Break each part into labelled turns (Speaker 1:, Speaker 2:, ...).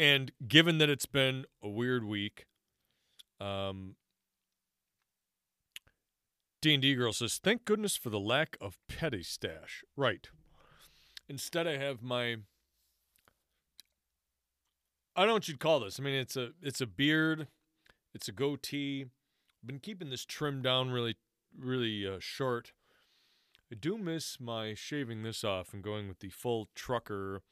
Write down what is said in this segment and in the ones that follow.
Speaker 1: And given that it's been a weird week, um, D&D girl says, "Thank goodness for the lack of petty stash." Right. Instead, I have my. I don't know what you'd call this. I mean, it's a it's a beard, it's a goatee. I've been keeping this trimmed down really, really uh, short. I do miss my shaving this off and going with the full trucker,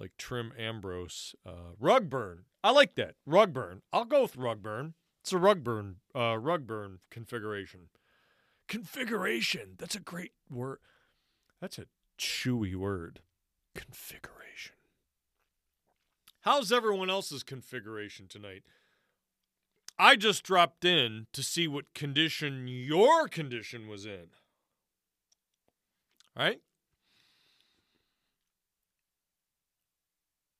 Speaker 1: like trim Ambrose uh, rug burn. I like that rug burn. I'll go with rug burn. It's a rug burn, uh, rug burn configuration. Configuration. That's a great word. That's a chewy word. Configuration. How's everyone else's configuration tonight? I just dropped in to see what condition your condition was in. All right?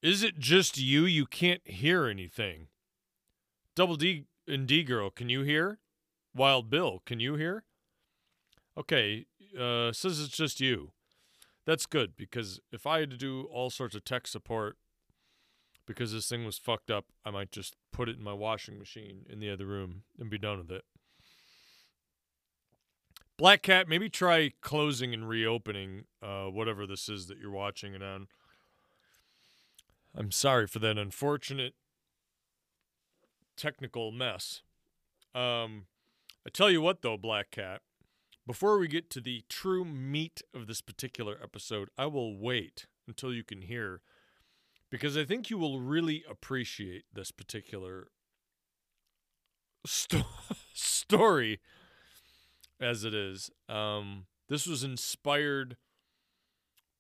Speaker 1: Is it just you? You can't hear anything. Double D and D girl, can you hear? Wild Bill, can you hear? Okay, uh, says it's just you. That's good because if I had to do all sorts of tech support because this thing was fucked up, I might just put it in my washing machine in the other room and be done with it. Black Cat, maybe try closing and reopening uh, whatever this is that you're watching it on. I'm sorry for that unfortunate technical mess. Um, I tell you what, though, Black Cat, before we get to the true meat of this particular episode, I will wait until you can hear because I think you will really appreciate this particular sto- story as it is. Um, this was inspired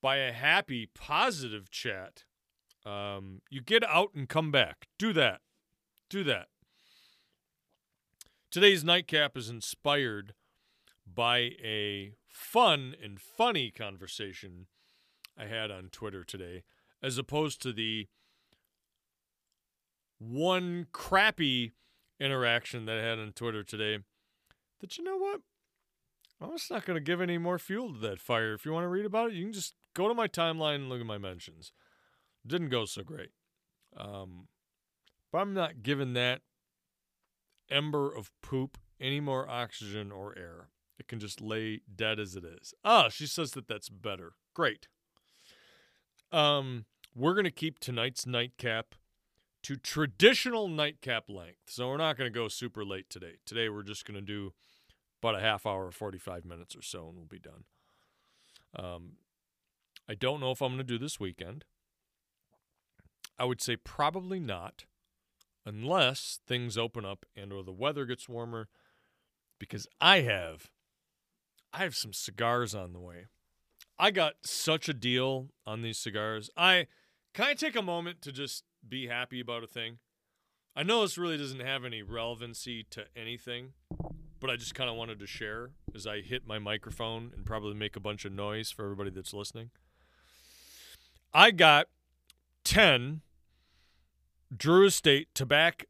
Speaker 1: by a happy, positive chat. Um, you get out and come back. Do that. Do that. Today's nightcap is inspired by a fun and funny conversation I had on Twitter today, as opposed to the one crappy interaction that I had on Twitter today. That you know what? I'm just not going to give any more fuel to that fire. If you want to read about it, you can just go to my timeline and look at my mentions. Didn't go so great. Um, but I'm not giving that ember of poop any more oxygen or air. It can just lay dead as it is. Ah, she says that that's better. Great. Um, we're going to keep tonight's nightcap to traditional nightcap length. So we're not going to go super late today. Today we're just going to do about a half hour, 45 minutes or so, and we'll be done. Um, I don't know if I'm going to do this weekend. I would say probably not, unless things open up and or the weather gets warmer, because I have, I have some cigars on the way. I got such a deal on these cigars. I can I take a moment to just be happy about a thing. I know this really doesn't have any relevancy to anything, but I just kind of wanted to share as I hit my microphone and probably make a bunch of noise for everybody that's listening. I got 10 Drew Estate Tabak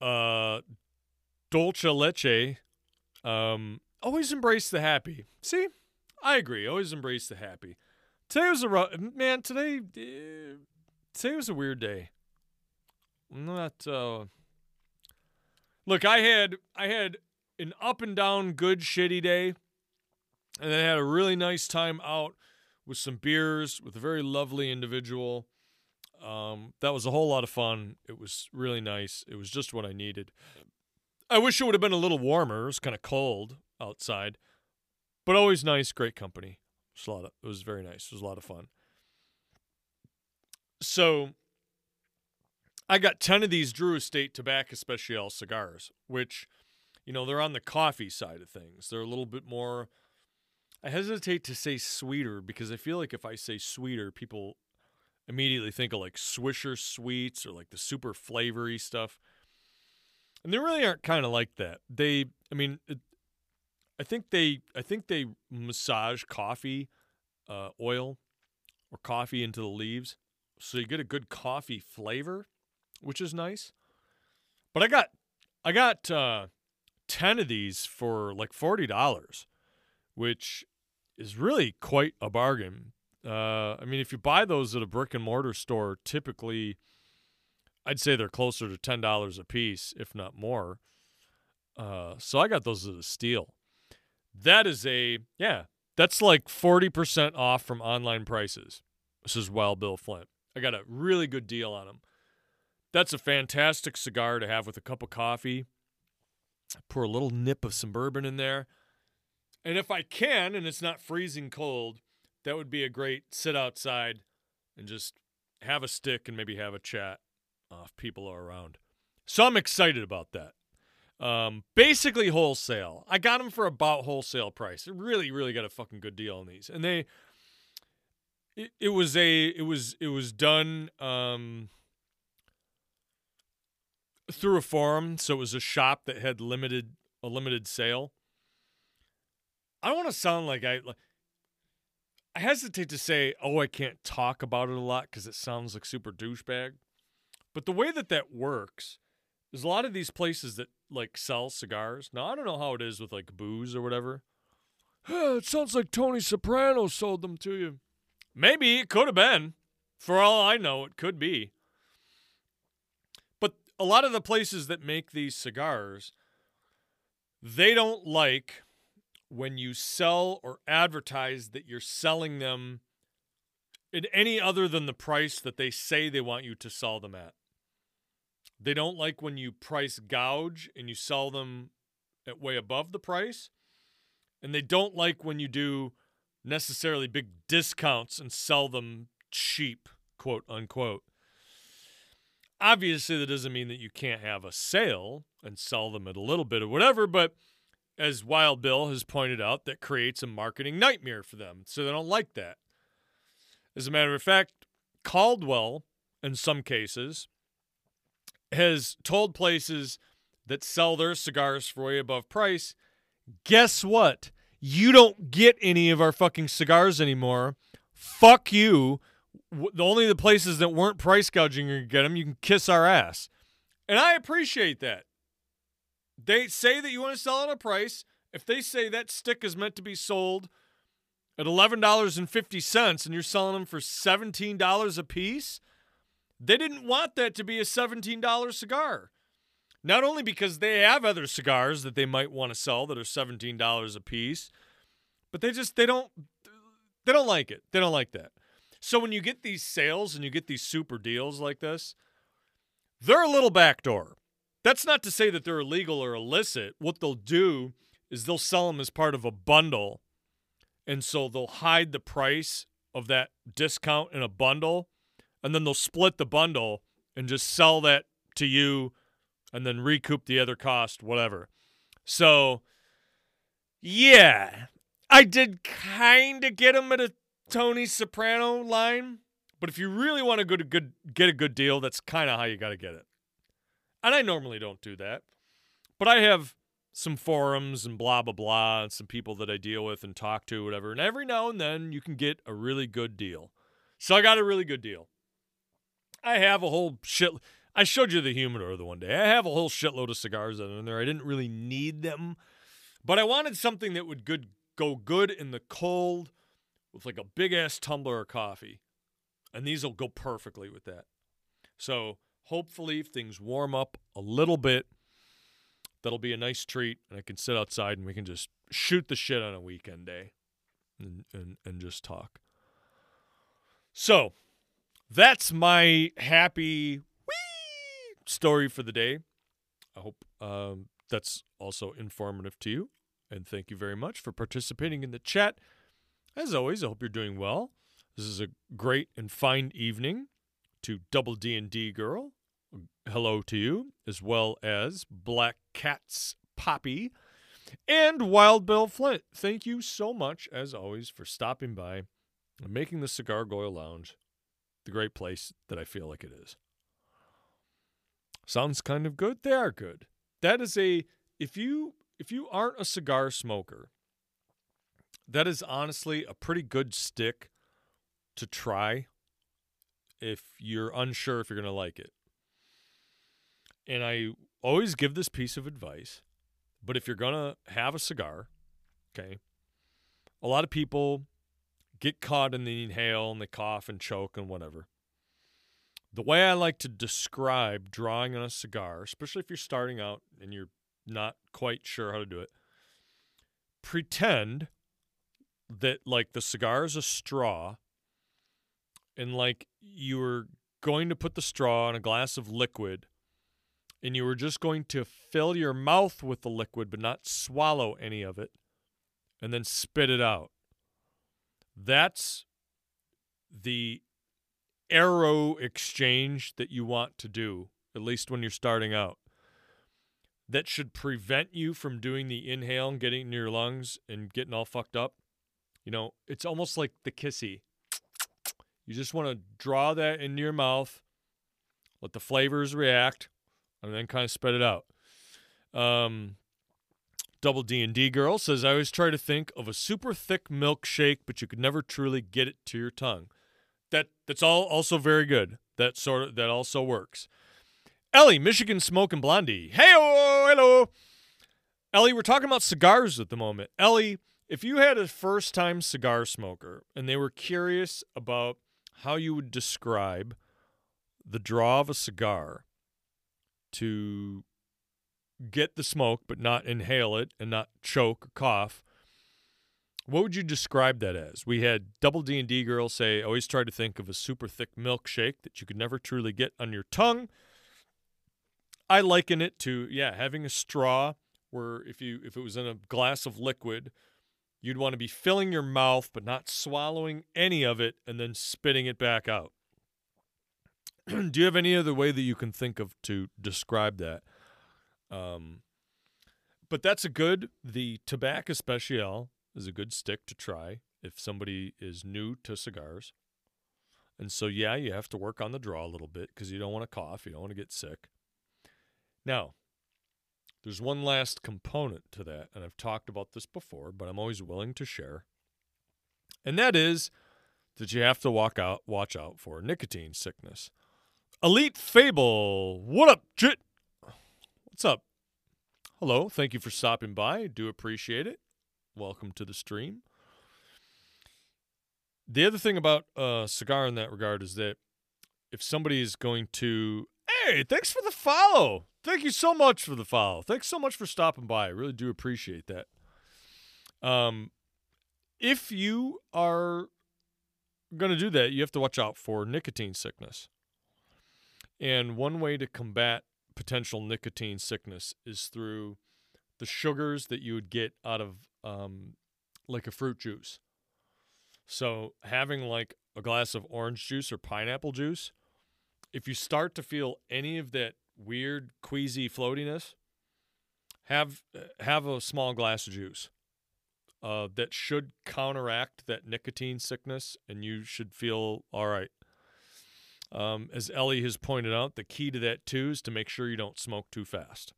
Speaker 1: uh, Dolce Leche. Um, always embrace the happy. See, I agree. Always embrace the happy. Today was a rough, man. Today, uh, today was a weird day. Not. Uh, look, I had I had an up and down, good, shitty day, and then I had a really nice time out with some beers with a very lovely individual. Um, that was a whole lot of fun. It was really nice. It was just what I needed. I wish it would have been a little warmer. It was kind of cold outside, but always nice. Great company. It was, a lot of, it was very nice. It was a lot of fun. So I got 10 of these Drew Estate Tabak Especial cigars, which, you know, they're on the coffee side of things. They're a little bit more, I hesitate to say sweeter because I feel like if I say sweeter, people immediately think of like Swisher sweets or like the super flavory stuff. And they really aren't kind of like that. They, I mean, it, I think they, I think they massage coffee uh, oil or coffee into the leaves, so you get a good coffee flavor, which is nice. But I got, I got uh, ten of these for like forty dollars, which is really quite a bargain uh, I mean, if you buy those at a brick and mortar store, typically I'd say they're closer to ten dollars a piece, if not more. Uh, so I got those at a steal. That is a yeah, that's like forty percent off from online prices. This is Wild Bill Flint. I got a really good deal on them. That's a fantastic cigar to have with a cup of coffee. Pour a little nip of some bourbon in there. And if I can, and it's not freezing cold, that would be a great sit outside and just have a stick and maybe have a chat uh, if people are around. So I'm excited about that. Um, basically wholesale. I got them for about wholesale price. Really, really got a fucking good deal on these, and they. It, it was a it was it was done um, through a forum, so it was a shop that had limited a limited sale. I don't want to sound like I like. I hesitate to say, "Oh, I can't talk about it a lot" because it sounds like super douchebag. But the way that that works is a lot of these places that like sell cigars. Now I don't know how it is with like booze or whatever. it sounds like Tony Soprano sold them to you. Maybe it could have been. For all I know, it could be. But a lot of the places that make these cigars, they don't like when you sell or advertise that you're selling them at any other than the price that they say they want you to sell them at. They don't like when you price gouge and you sell them at way above the price. And they don't like when you do necessarily big discounts and sell them cheap, quote unquote. Obviously, that doesn't mean that you can't have a sale and sell them at a little bit or whatever, but as Wild Bill has pointed out, that creates a marketing nightmare for them. So they don't like that. As a matter of fact, Caldwell, in some cases, has told places that sell their cigars for way above price, guess what? You don't get any of our fucking cigars anymore. Fuck you. The only the places that weren't price gouging are get them. You can kiss our ass, and I appreciate that. They say that you want to sell at a price. If they say that stick is meant to be sold at eleven dollars and you're selling them for seventeen dollars a piece, they didn't want that to be a $17 cigar. Not only because they have other cigars that they might want to sell that are $17 a piece, but they just they don't they don't like it. They don't like that. So when you get these sales and you get these super deals like this, they're a little backdoor. That's not to say that they're illegal or illicit. What they'll do is they'll sell them as part of a bundle. And so they'll hide the price of that discount in a bundle and then they'll split the bundle and just sell that to you and then recoup the other cost, whatever. So, yeah, I did kind of get him at a Tony Soprano line, but if you really want to go to good get a good deal, that's kind of how you got to get it. And I normally don't do that, but I have some forums and blah blah blah, and some people that I deal with and talk to, whatever. And every now and then you can get a really good deal. So I got a really good deal. I have a whole shit. I showed you the humidor the one day. I have a whole shitload of cigars in there. I didn't really need them, but I wanted something that would good go good in the cold with like a big ass tumbler of coffee, and these will go perfectly with that. So hopefully, if things warm up a little bit, that'll be a nice treat, and I can sit outside and we can just shoot the shit on a weekend day, and and, and just talk. So that's my happy wee story for the day. I hope um, that's also informative to you. And thank you very much for participating in the chat. As always, I hope you're doing well. This is a great and fine evening to Double D and D Girl. Hello to you, as well as Black Cat's Poppy and Wild Bill Flint. Thank you so much, as always, for stopping by and making the Cigargoyle Lounge the great place that I feel like it is. Sounds kind of good. They are good. That is a if you if you aren't a cigar smoker, that is honestly a pretty good stick to try if you're unsure if you're going to like it. And I always give this piece of advice, but if you're to have a cigar, okay? A lot of people get caught in the inhale and they cough and choke and whatever. The way I like to describe drawing on a cigar, especially if you're starting out and you're not quite sure how to do it, pretend that like the cigar is a straw and like you were going to put the straw in a glass of liquid and you were just going to fill your mouth with the liquid but not swallow any of it and then spit it out. That's the arrow exchange that you want to do, at least when you're starting out. That should prevent you from doing the inhale and getting into your lungs and getting all fucked up. You know, it's almost like the kissy. You just want to draw that into your mouth, let the flavors react, and then kind of spread it out. Um, Double D and D girl says I always try to think of a super thick milkshake, but you could never truly get it to your tongue. That that's all also very good. That sort of that also works. Ellie, Michigan Smoke and Blondie. Hey, hello. Ellie, we're talking about cigars at the moment. Ellie, if you had a first time cigar smoker and they were curious about how you would describe the draw of a cigar to get the smoke but not inhale it and not choke or cough. What would you describe that as? We had double d and d girls say always try to think of a super thick milkshake that you could never truly get on your tongue. I liken it to yeah having a straw where if you if it was in a glass of liquid you'd want to be filling your mouth but not swallowing any of it and then spitting it back out do you have any other way that you can think of to describe that um, but that's a good. The Tabak Especial is a good stick to try if somebody is new to cigars. And so, yeah, you have to work on the draw a little bit because you don't want to cough, you don't want to get sick. Now, there's one last component to that, and I've talked about this before, but I'm always willing to share. And that is that you have to walk out, watch out for nicotine sickness. Elite Fable, what up, jit? What's up? Hello. Thank you for stopping by. Do appreciate it. Welcome to the stream. The other thing about a cigar in that regard is that if somebody is going to, hey, thanks for the follow. Thank you so much for the follow. Thanks so much for stopping by. I really do appreciate that. Um, if you are going to do that, you have to watch out for nicotine sickness. And one way to combat potential nicotine sickness is through the sugars that you would get out of um, like a fruit juice. So having like a glass of orange juice or pineapple juice, if you start to feel any of that weird queasy floatiness, have have a small glass of juice. Uh, that should counteract that nicotine sickness, and you should feel all right. Um, as Ellie has pointed out, the key to that too is to make sure you don't smoke too fast.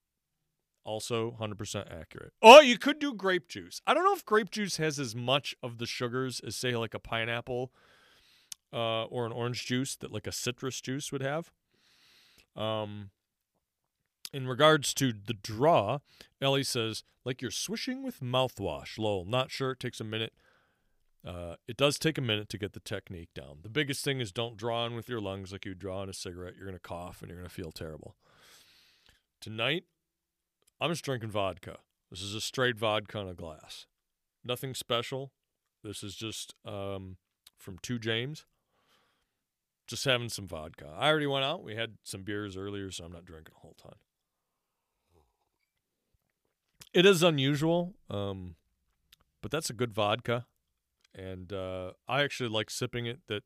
Speaker 1: Also, 100% accurate. Oh, you could do grape juice. I don't know if grape juice has as much of the sugars as, say, like a pineapple uh, or an orange juice that, like, a citrus juice would have. Um, in regards to the draw, Ellie says, like you're swishing with mouthwash. Lol. Not sure. It takes a minute. Uh, it does take a minute to get the technique down. The biggest thing is don't draw on with your lungs like you draw on a cigarette. You're going to cough and you're going to feel terrible. Tonight, I'm just drinking vodka. This is a straight vodka in a glass. Nothing special. This is just um, from Two James. Just having some vodka. I already went out. We had some beers earlier, so I'm not drinking a whole ton. It is unusual, um, but that's a good vodka and uh, I actually like sipping it. That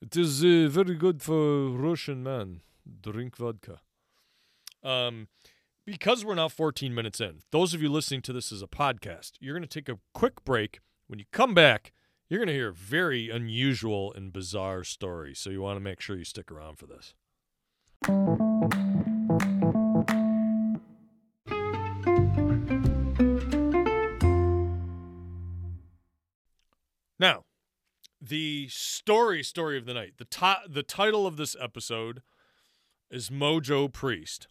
Speaker 1: it is uh, very good for Russian man. Drink vodka. Um, because we're now 14 minutes in. Those of you listening to this as a podcast, you're going to take a quick break. When you come back, you're going to hear a very unusual and bizarre story. So you want to make sure you stick around for this. The story story of the night. The to- the title of this episode is Mojo Priest.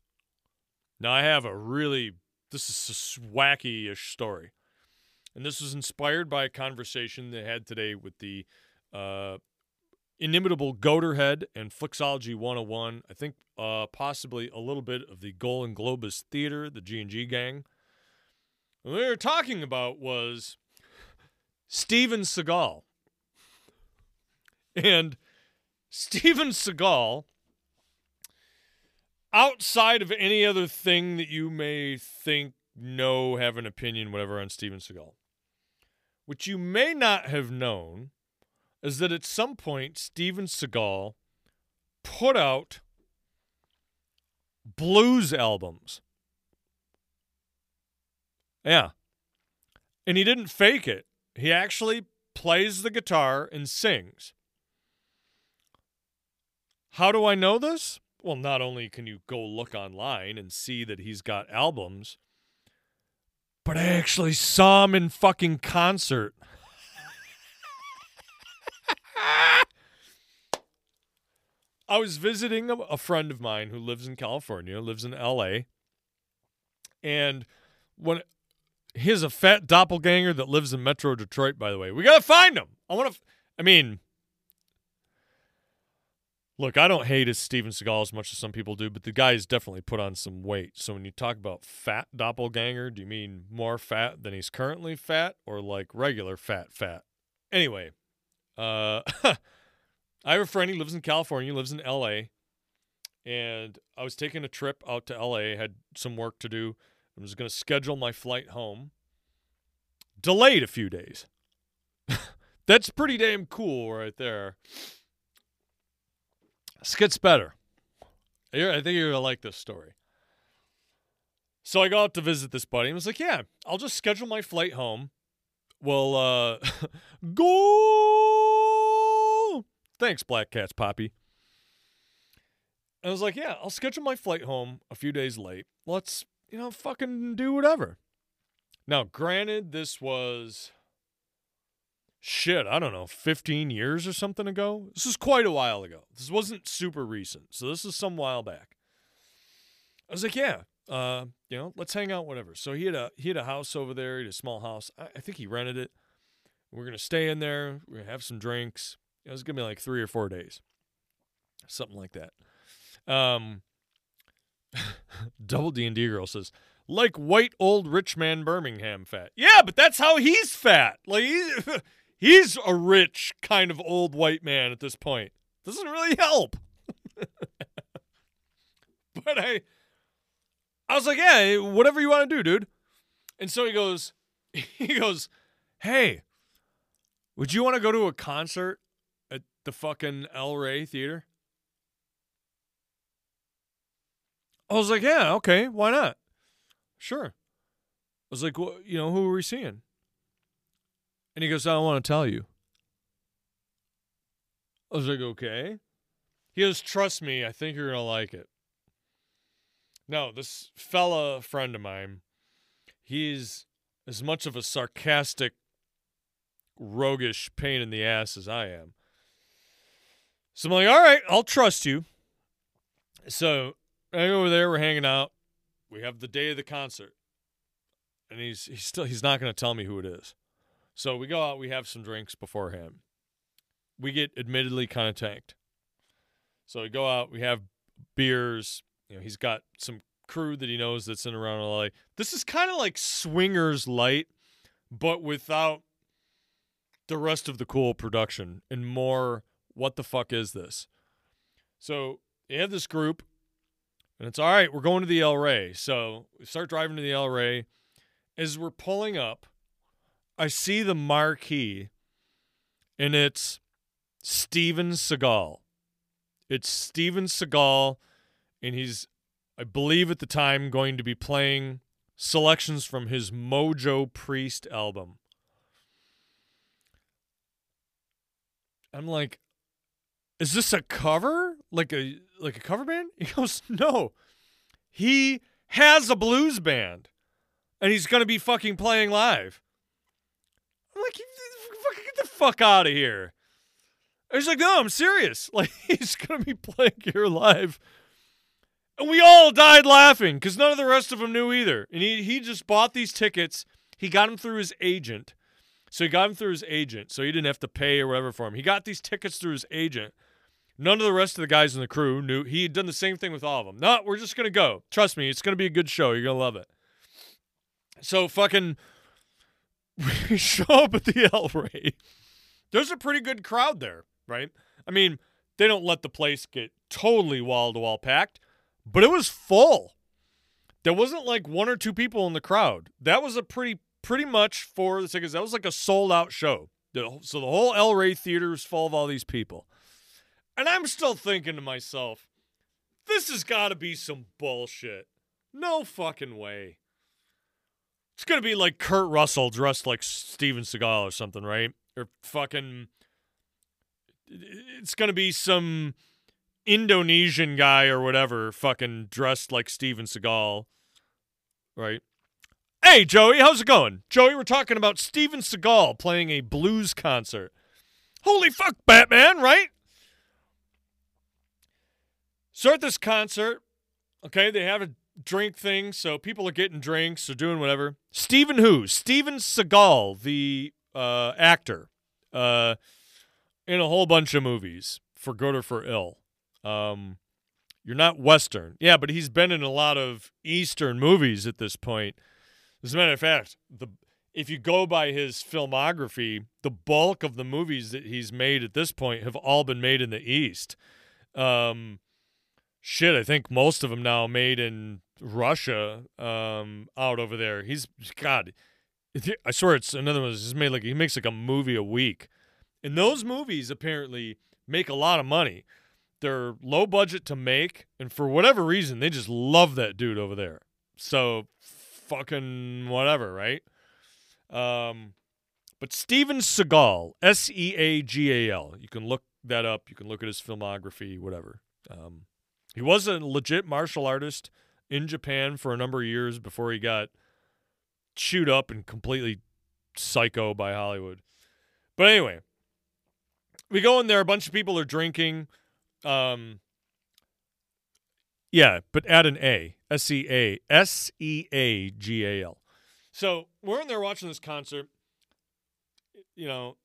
Speaker 1: Now I have a really this is a wacky-ish story. And this was inspired by a conversation they had today with the uh, Inimitable Goaterhead and Flixology 101. I think uh, possibly a little bit of the Golan Globus Theater, the G&G gang. What they were talking about was Steven Seagal. And Steven Seagal, outside of any other thing that you may think, know, have an opinion, whatever, on Steven Seagal, what you may not have known is that at some point Steven Seagal put out blues albums. Yeah. And he didn't fake it. He actually plays the guitar and sings. How do I know this? Well, not only can you go look online and see that he's got albums, but I actually saw him in fucking concert. I was visiting a friend of mine who lives in California, lives in LA. And when he has a fat doppelganger that lives in Metro Detroit, by the way. We got to find him. I want to, I mean, look, I don't hate his Steven Seagal as much as some people do, but the guy has definitely put on some weight. So when you talk about fat doppelganger, do you mean more fat than he's currently fat or like regular fat fat? Anyway, uh, I have a friend. He lives in California. Lives in L.A. And I was taking a trip out to L.A. Had some work to do. I was going to schedule my flight home. Delayed a few days. That's pretty damn cool right there. This gets better. I think you're to like this story. So I go out to visit this buddy and was like, yeah, I'll just schedule my flight home. Well, uh, go. Thanks, Black Cats Poppy. I was like, yeah, I'll schedule my flight home a few days late. Let's, you know, fucking do whatever. Now, granted, this was shit, I don't know, 15 years or something ago. This is quite a while ago. This wasn't super recent. So this is some while back. I was like, yeah, uh, you know, let's hang out, whatever. So he had a he had a house over there, he had a small house. I, I think he rented it. We're gonna stay in there, we're gonna have some drinks. It was gonna be like three or four days. Something like that. Um Double D and D girl says, like white old rich man Birmingham fat. Yeah, but that's how he's fat. Like he's, he's a rich kind of old white man at this point. Doesn't really help. but I I was like, yeah, whatever you want to do, dude. And so he goes, he goes, hey, would you want to go to a concert at the fucking El Rey Theater? I was like, yeah, okay, why not? Sure. I was like, well, you know, who are we seeing? And he goes, I don't want to tell you. I was like, okay. He goes, trust me, I think you're going to like it. No, this fella friend of mine, he's as much of a sarcastic, roguish pain in the ass as I am. So I'm like, all right, I'll trust you. So I go over there, we're hanging out. We have the day of the concert. And he's he's still he's not gonna tell me who it is. So we go out, we have some drinks beforehand. We get admittedly kind of tanked. So we go out, we have beers, you know, he's got some crew that he knows that's in around LA. This is kind of like Swingers Light, but without the rest of the cool production and more what the fuck is this? So you have this group, and it's all right, we're going to the Rey. So we start driving to the Rey. As we're pulling up, I see the marquee, and it's Steven Seagal. It's Steven Seagal and he's, I believe at the time, going to be playing selections from his Mojo Priest album. I'm like, is this a cover? Like a like a cover band? He goes, no. He has a blues band. And he's gonna be fucking playing live. Like, get the fuck out of here. He's like, no, I'm serious. Like, he's gonna be playing here live and we all died laughing because none of the rest of them knew either. And he, he just bought these tickets. He got them through his agent. So he got them through his agent, so he didn't have to pay or whatever for him. He got these tickets through his agent. None of the rest of the guys in the crew knew. He had done the same thing with all of them. No, we're just gonna go. Trust me, it's gonna be a good show. You're gonna love it. So fucking, show up at the El Rey. There's a pretty good crowd there, right? I mean, they don't let the place get totally wall to wall packed, but it was full. There wasn't like one or two people in the crowd. That was a pretty pretty much for the tickets. That was like a sold out show. So the whole El Rey theater was full of all these people. And I'm still thinking to myself, this has got to be some bullshit. No fucking way. It's to be like Kurt Russell dressed like Steven Seagal or something, right? Or fucking. It's to be some Indonesian guy or whatever fucking dressed like Steven Seagal, right? Hey, Joey, how's it going? Joey, we're talking about Steven Seagal playing a blues concert. Holy fuck, Batman, right? So at this concert, okay, they have a drink thing, so people are getting drinks or doing whatever. Steven who? Steven Seagal, the uh, actor, uh, in a whole bunch of movies, for good or for ill. Um, you're not Western. Yeah, but he's been in a lot of Eastern movies at this point. As a matter of fact, the if you go by his filmography, the bulk of the movies that he's made at this point have all been made in the East. Um, shit, I think most of them now made in Russia, um, out over there. He's God, I swear it's another one. He's made like he makes like a movie a week, and those movies apparently make a lot of money. They're low budget to make, and for whatever reason, they just love that dude over there. So fucking whatever, right? Um, but Steven Seagal, S E A G A L. You can look that up. You can look at his filmography, whatever. Um, he was a legit martial artist in Japan for a number of years before he got chewed up and completely psycho by Hollywood. But anyway, we go in there. A bunch of people are drinking. Um, yeah, but add an A. S E A S E A G A L. So we're in there watching this concert. You know,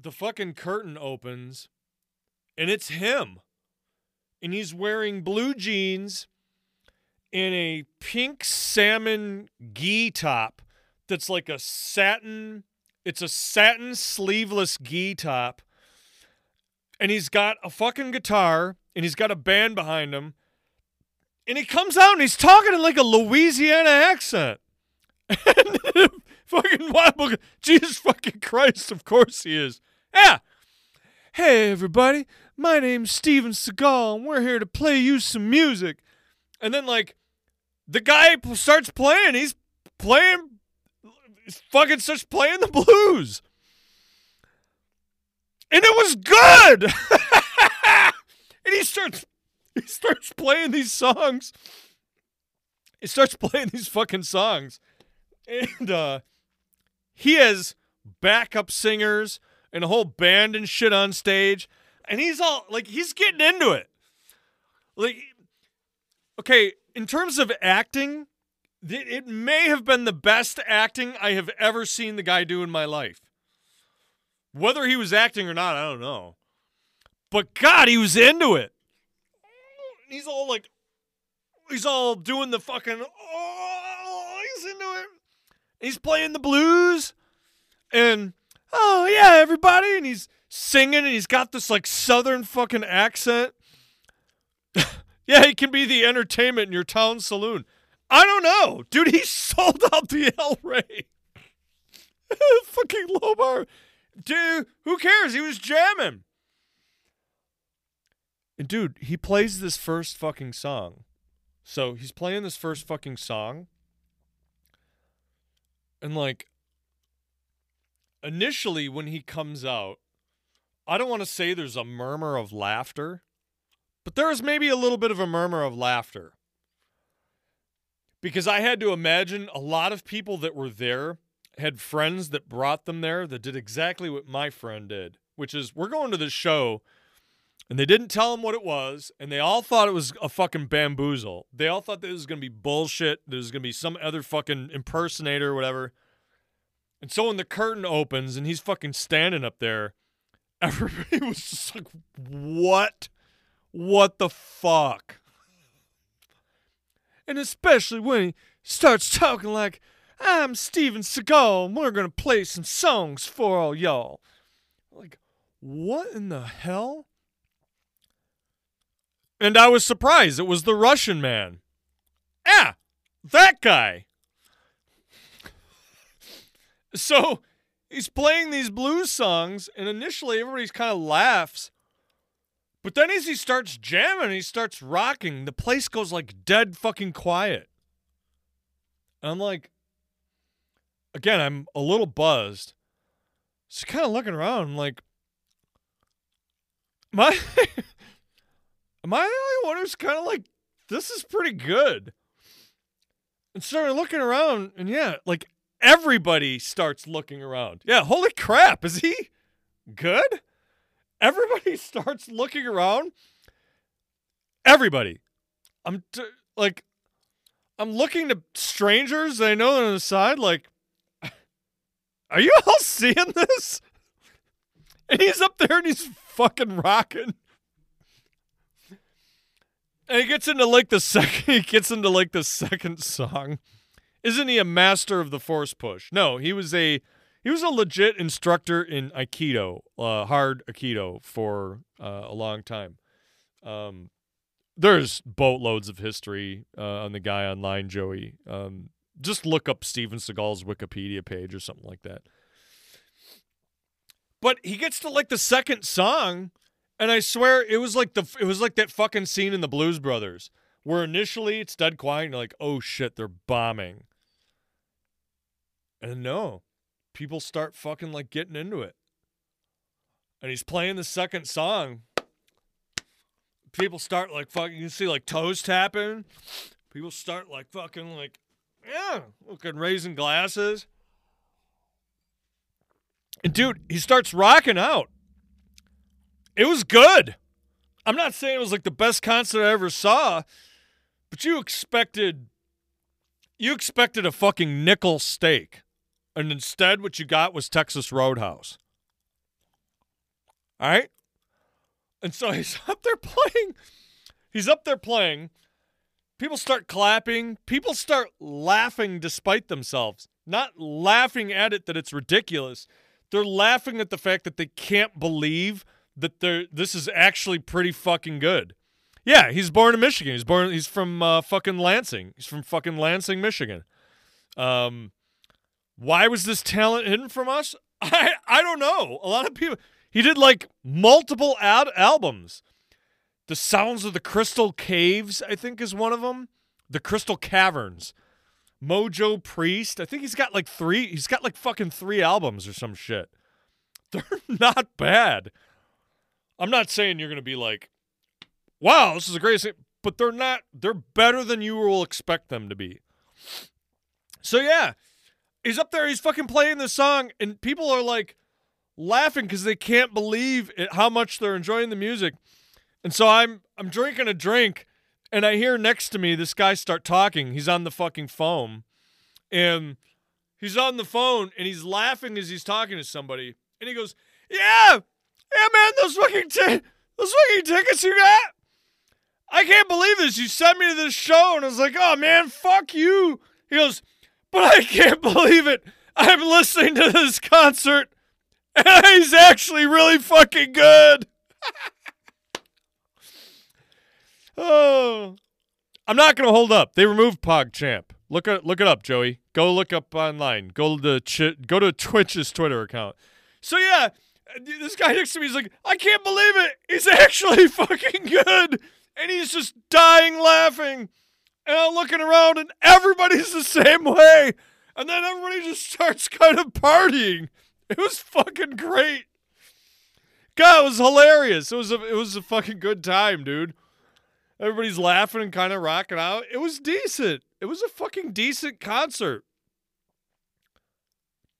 Speaker 1: the fucking curtain opens and it's him. And he's wearing blue jeans and a pink salmon gi top that's like a satin, it's a satin sleeveless gi top. And he's got a fucking guitar and he's got a band behind him and he comes out and he's talking in like a Louisiana accent. And fucking wild, Jesus fucking Christ, of course he is. Yeah. Hey everybody, my name's Steven Seagal, and we're here to play you some music. And then like the guy starts playing, he's playing fucking starts playing the blues. And it was good. and he starts he starts playing these songs. He starts playing these fucking songs. And uh he has backup singers and a whole band and shit on stage. And he's all like he's getting into it. Like okay, in terms of acting, it may have been the best acting I have ever seen the guy do in my life. Whether he was acting or not, I don't know. But God, he was into it he's all like, he's all doing the fucking, oh, he's into it. He's playing the blues, and oh yeah, everybody, and he's singing, and he's got this like southern fucking accent. yeah, he can be the entertainment in your town saloon. I don't know, dude. He sold out the El Rey. fucking Lobar, dude. Who cares? He was jamming. And dude, he plays this first fucking song. So he's playing this first fucking song. And like initially when he comes out, I don't want to say there's a murmur of laughter, but there was maybe a little bit of a murmur of laughter. Because I had to imagine a lot of people that were there had friends that brought them there that did exactly what my friend did, which is we're going to this show and they didn't tell him what it was, and they all thought it was a fucking bamboozle. They all thought this was gonna be bullshit. There was gonna be some other fucking impersonator or whatever. And so when the curtain opens and he's fucking standing up there, everybody was just like, what? What the fuck? And especially when he starts talking like, I'm Steven Seagal and we're to play some songs for all y'all. Like, what in the hell? And I was surprised. It was the Russian man. Yeah, that guy. So he's playing these blues songs, and initially everybody's kind of laughs. But then as he starts jamming, he starts rocking, the place goes like dead fucking quiet. And I'm like, again, I'm a little buzzed. So kind of looking around, I'm like, am am I the only one who's kind of like, this is pretty good? And started looking around, and yeah, like everybody starts looking around. Yeah, holy crap, is he good? Everybody starts looking around. Everybody. I'm t- like, I'm looking to strangers I know on the side, like, are you all seeing this? And he's up there and he's fucking rocking. And he gets into like the second he gets into like the second song. Isn't he a master of the force push? No, he was a he was a legit instructor in Aikido, uh, hard Aikido for uh, a long time. Um, there's boatloads of history uh, on the guy online, Joey. Um, just look up Steven Seagal's Wikipedia page or something like that. But he gets to like the second song, and I swear it was like the it was like that fucking scene in the Blues Brothers where initially it's dead quiet and you're like, oh shit, they're bombing. And no, people start fucking like getting into it. And he's playing the second song. People start like fucking, you see like toes tapping. People start like fucking like, yeah, looking raising glasses. And dude, he starts rocking out. It was good. I'm not saying it was like the best concert I ever saw, but you expected you expected a fucking nickel steak. And instead what you got was Texas Roadhouse. All right? And so he's up there playing. He's up there playing. People start clapping. People start laughing despite themselves. Not laughing at it that it's ridiculous. They're laughing at the fact that they can't believe that they're this is actually pretty fucking good. Yeah, he's born in Michigan. He's born he's from uh, fucking Lansing. He's from fucking Lansing, Michigan. Um why was this talent hidden from us? I I don't know. A lot of people he did like multiple ad albums. The Sounds of the Crystal Caves, I think, is one of them. The Crystal Caverns. Mojo Priest. I think he's got like three. He's got like fucking three albums or some shit. They're not bad. I'm not saying you're gonna be like, wow, this is the greatest thing, but they're not. They're better than you will expect them to be. So yeah, he's up there. He's fucking playing the song, and people are like laughing because they can't believe it, how much they're enjoying the music. And so I'm I'm drinking a drink, and I hear next to me this guy start talking. He's on the fucking phone, and he's on the phone and he's laughing as he's talking to somebody. And he goes, "Yeah, yeah, man, those fucking t- those fucking tickets you got. I can't believe this. You sent me to this show, and I was like, oh man, fuck you." He goes, "But I can't believe it. I'm listening to this concert." And he's actually really fucking good. Oh, I'm not gonna hold up. They removed PogChamp. Look at look it up, Joey. Go look up online. Go to Ch- go to Twitch's Twitter account. So yeah, this guy next to me is like, I can't believe it. He's actually fucking good, and he's just dying laughing. And I'm looking around, and everybody's the same way. And then everybody just starts kind of partying. It was fucking great. God, it was hilarious. It was a it was a fucking good time, dude. Everybody's laughing and kind of rocking out. It was decent. It was a fucking decent concert.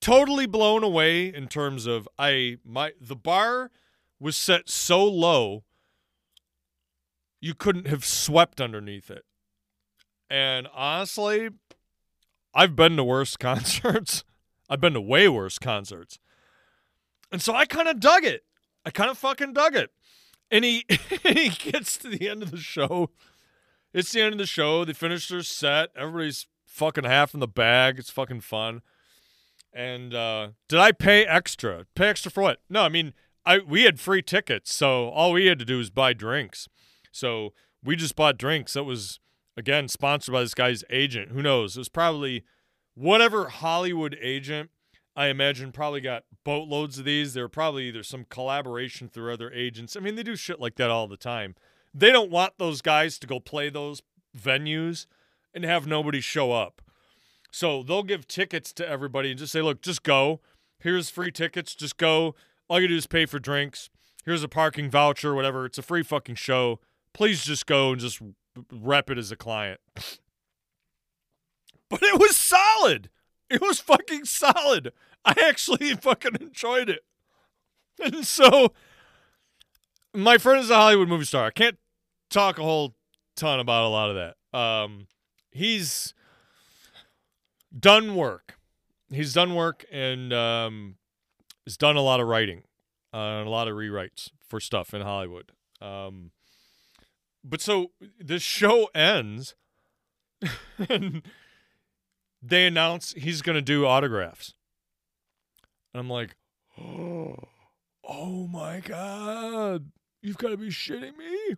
Speaker 1: Totally blown away in terms of I my the bar was set so low you couldn't have swept underneath it. And honestly, I've been to worse concerts. I've been to way worse concerts. And so I kind of dug it. I kind of fucking dug it. And he he gets to the end of the show. It's the end of the show. They finish their set. Everybody's fucking half in the bag. It's fucking fun. And uh, did I pay extra? Pay extra for what? No, I mean, I we had free tickets, so all we had to do was buy drinks. So we just bought drinks. That was again sponsored by this guy's agent. Who knows? It was probably whatever Hollywood agent. I imagine probably got boatloads of these. There were probably either some collaboration through other agents. I mean, they do shit like that all the time. They don't want those guys to go play those venues and have nobody show up. So they'll give tickets to everybody and just say, look, just go. Here's free tickets. Just go. All you do is pay for drinks. Here's a parking voucher, whatever. It's a free fucking show. Please just go and just rep it as a client. But it was solid. It was fucking solid. I actually fucking enjoyed it. And so my friend is a Hollywood movie star. I can't talk a whole ton about a lot of that. Um, he's done work. He's done work and um, has done a lot of writing, uh, a lot of rewrites for stuff in Hollywood. Um, but so the show ends, and they announce he's going to do autographs. And I'm like, oh, my God, you've got to be shitting me.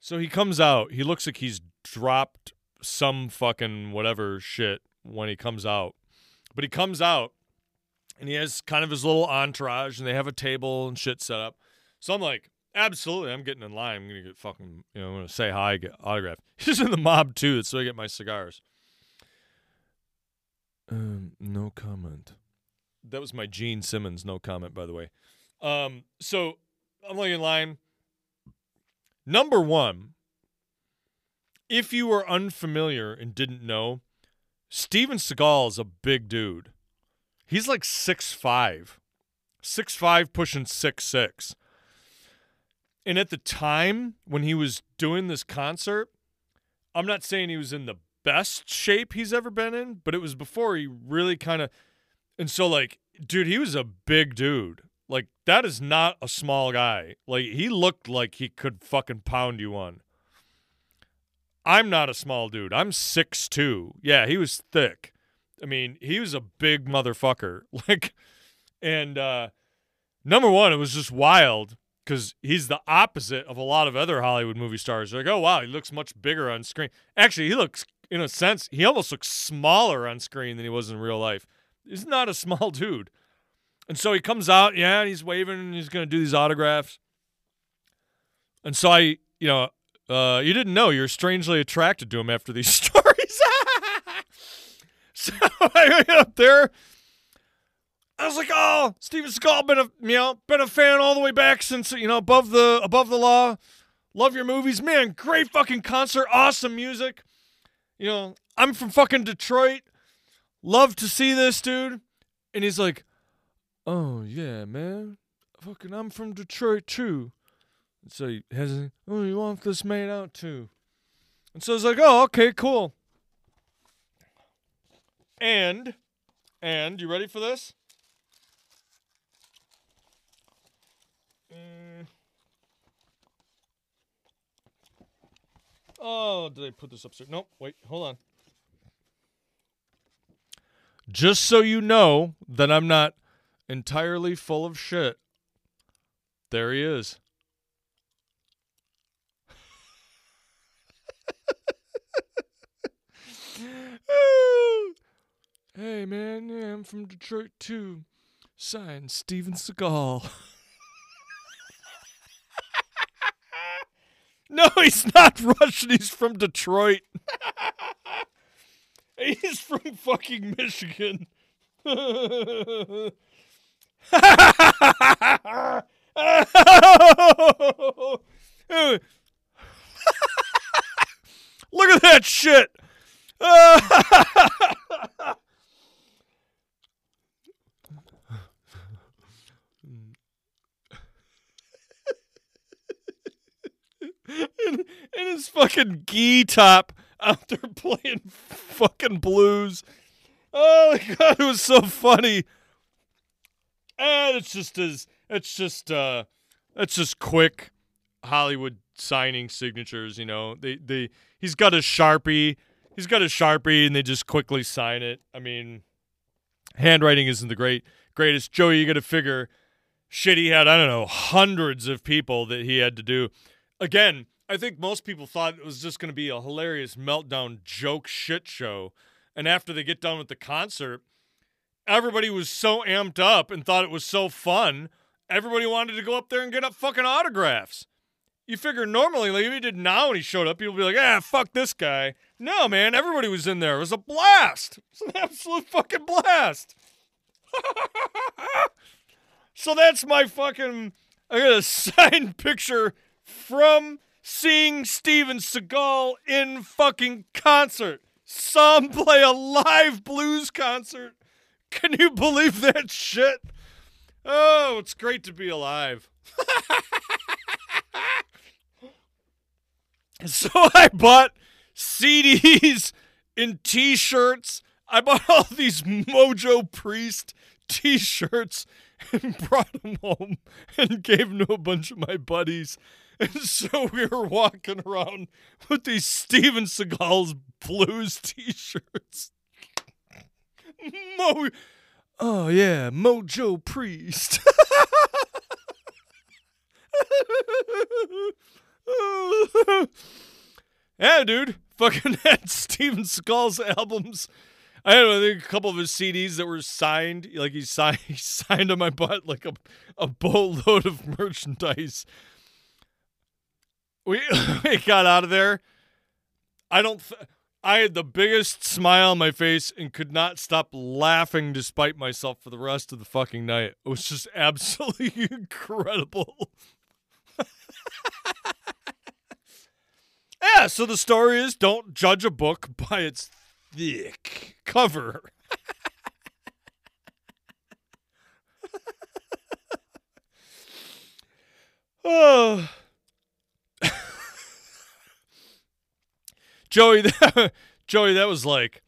Speaker 1: So he comes out. He looks like he's dropped some fucking whatever shit when he comes out. But he comes out and he has kind of his little entourage and they have a table and shit set up. So I'm like, absolutely, I'm getting in line. I'm gonna get fucking, you know, I'm gonna say hi, get autograph. He's in the mob too, so I get my cigars. Um, no comment. That was my Gene Simmons, no comment, by the way. Um, so I'm like in line. Number one, if you were unfamiliar and didn't know, Steven Seagal is a big dude. He's like 6'5, 6'5, pushing 6'6. And at the time when he was doing this concert, I'm not saying he was in the best shape he's ever been in, but it was before he really kind of. And so, like, dude, he was a big dude. Like, that is not a small guy. Like, he looked like he could fucking pound you on. I'm not a small dude. I'm six two. Yeah, he was thick. I mean, he was a big motherfucker. Like, and uh, number one, it was just wild because he's the opposite of a lot of other Hollywood movie stars. They're like, oh wow, he looks much bigger on screen. Actually, he looks, in a sense, he almost looks smaller on screen than he was in real life. He's not a small dude. And so he comes out, yeah, and he's waving and he's gonna do these autographs. And so I, you know, uh, you didn't know you're strangely attracted to him after these stories. so I went up there. I was like, "Oh, Steven Seagal, been a you know been a fan all the way back since you know above the above the law. Love your movies, man. Great fucking concert, awesome music. You know, I'm from fucking Detroit. Love to see this dude." And he's like, "Oh yeah, man. Fucking, I'm from Detroit too." So he has, oh, you want this made out too? And so it's like, oh, okay, cool. And, and, you ready for this? Oh, did I put this upstairs? Nope, wait, hold on. Just so you know that I'm not entirely full of shit, there he is. hey man, I'm from Detroit too. Signed Steven Seagal. no, he's not Russian. He's from Detroit. he's from fucking Michigan. Look at that shit. in, in his fucking gee top there playing fucking blues. Oh my god, it was so funny. And it's just as it's just uh it's just quick Hollywood signing signatures, you know. They they he's got a Sharpie. He's got a Sharpie and they just quickly sign it. I mean, handwriting isn't the great greatest. Joey, you got to figure shit he had, I don't know, hundreds of people that he had to do. Again, I think most people thought it was just going to be a hilarious meltdown joke shit show. And after they get done with the concert, everybody was so amped up and thought it was so fun. Everybody wanted to go up there and get up fucking autographs. You figure normally, like if he did now when he showed up, people would be like, ah, fuck this guy. No, man, everybody was in there. It was a blast. It was an absolute fucking blast. so that's my fucking. I got a signed picture from seeing Steven Seagal in fucking concert. Some play a live blues concert. Can you believe that shit? Oh, it's great to be alive. so I bought CDs and t-shirts. I bought all these Mojo Priest t-shirts and brought them home and gave them to a bunch of my buddies. And so we were walking around with these Steven Seagal's blues t-shirts. Mo Oh yeah, Mojo Priest. yeah, dude. Fucking had Steven Seagal's albums. I had I think a couple of his CDs that were signed. Like he signed he signed on my butt like a, a boatload of merchandise. We we got out of there. I don't th- I had the biggest smile on my face and could not stop laughing despite myself for the rest of the fucking night. It was just absolutely incredible. yeah, so the story is don't judge a book by its thick cover. oh. Joey, that, Joey, that was like,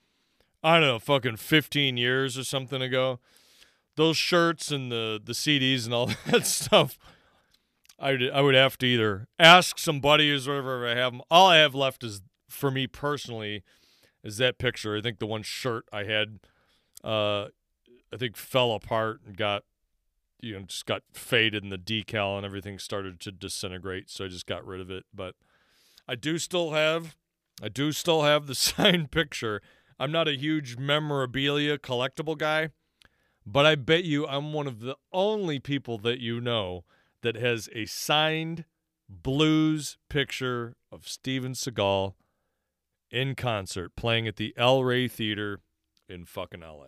Speaker 1: I don't know, fucking 15 years or something ago. Those shirts and the, the CDs and all that stuff, I would, I would have to either ask some buddies or whatever I have them. All I have left is, for me personally, is that picture. I think the one shirt I had, uh, I think fell apart and got, you know, just got faded and the decal and everything started to disintegrate. So I just got rid of it. But I do still have I do still have the signed picture. I'm not a huge memorabilia collectible guy, but I bet you I'm one of the only people that you know that has a signed blues picture of Steven Seagal in concert playing at the El Rey Theater in fucking LA.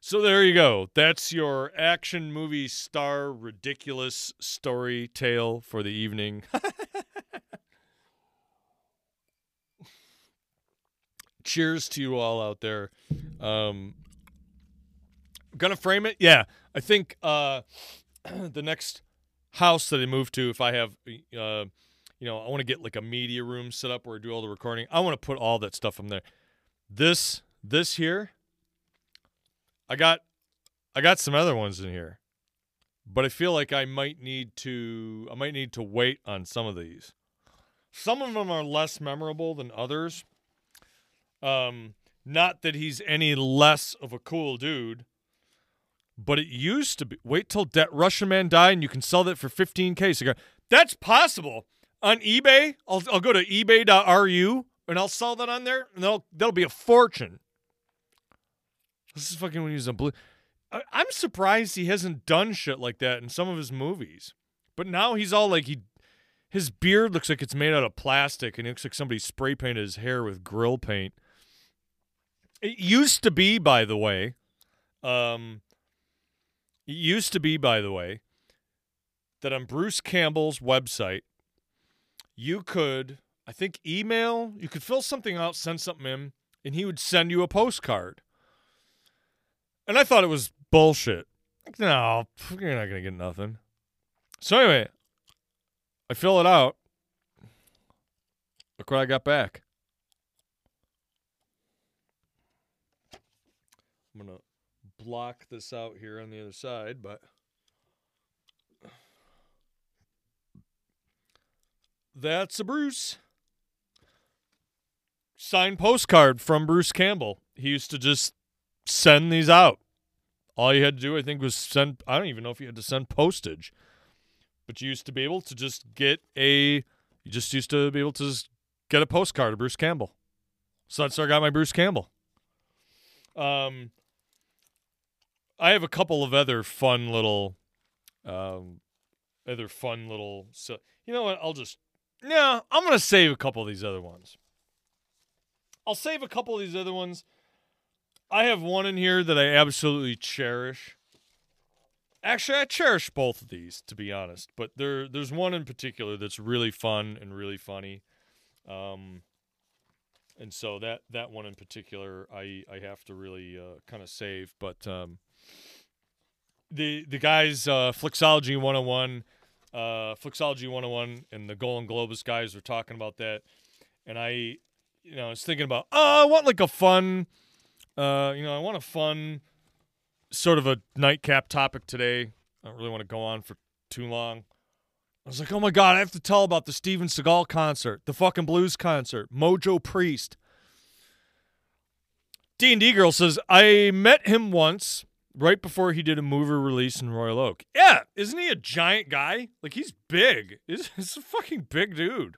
Speaker 1: So there you go. That's your action movie star ridiculous story tale for the evening. cheers to you all out there. Um, gonna frame it? Yeah, I think uh, the next house that I move to, if I have, uh, you know, I want to get like a media room set up where I do all the recording. I want to put all that stuff in there. This, this here, I got, I got some other ones in here, but I feel like I might need to, I might need to wait on some of these. Some of them are less memorable than others um, not that he's any less of a cool dude, but it used to be. Wait till that Russian man died and you can sell that for 15K. So that's possible. On eBay, I'll, I'll go to ebay.ru and I'll sell that on there and that'll, that'll be a fortune. This is fucking when he's a blue. I, I'm surprised he hasn't done shit like that in some of his movies. But now he's all like he his beard looks like it's made out of plastic and it looks like somebody spray painted his hair with grill paint. It used to be, by the way, um, it used to be, by the way, that on Bruce Campbell's website, you could, I think, email, you could fill something out, send something in, and he would send you a postcard. And I thought it was bullshit. no, you're not going to get nothing. So, anyway, I fill it out. Look what I got back. I'm gonna block this out here on the other side, but that's a Bruce. Signed postcard from Bruce Campbell. He used to just send these out. All you had to do, I think, was send. I don't even know if you had to send postage, but you used to be able to just get a. You just used to be able to get a postcard of Bruce Campbell. So that's where I got my Bruce Campbell. Um, I have a couple of other fun little, um, other fun little. So you know what? I'll just yeah. I'm gonna save a couple of these other ones. I'll save a couple of these other ones. I have one in here that I absolutely cherish. Actually, I cherish both of these to be honest, but there there's one in particular that's really fun and really funny. Um, and so that that one in particular, I I have to really uh, kind of save. But um, the the guys uh, Flixology 101, uh, Flixology 101, and the Golden Globus guys were talking about that, and I, you know, I was thinking about oh, I want like a fun, uh, you know, I want a fun sort of a nightcap topic today. I don't really want to go on for too long. I was like, oh my God, I have to tell about the Steven Seagal concert, the fucking blues concert, Mojo Priest. D&D Girl says, I met him once right before he did a movie release in Royal Oak. Yeah, isn't he a giant guy? Like, he's big. He's, he's a fucking big dude.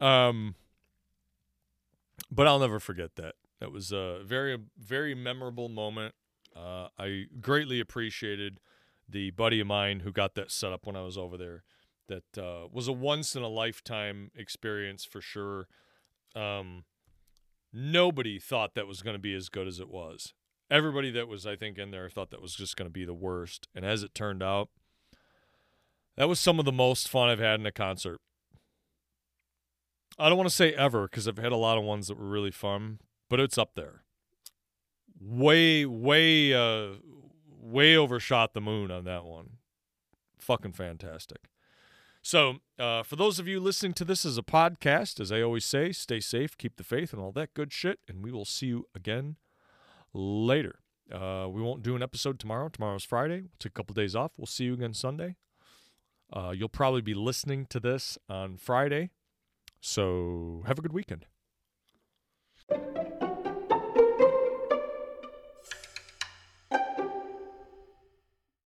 Speaker 1: Um, But I'll never forget that. That was a very, very memorable moment. Uh, I greatly appreciated – the buddy of mine who got that set up when I was over there. That uh, was a once in a lifetime experience for sure. Um, nobody thought that was going to be as good as it was. Everybody that was, I think, in there thought that was just going to be the worst. And as it turned out, that was some of the most fun I've had in a concert. I don't want to say ever because I've had a lot of ones that were really fun, but it's up there. Way, way, uh, way overshot the moon on that one. Fucking fantastic. So, uh, for those of you listening to this as a podcast, as I always say, stay safe, keep the faith, and all that good shit. And we will see you again later. Uh, we won't do an episode tomorrow. Tomorrow's Friday. We'll take a couple days off. We'll see you again Sunday. Uh, you'll probably be listening to this on Friday. So, have a good weekend.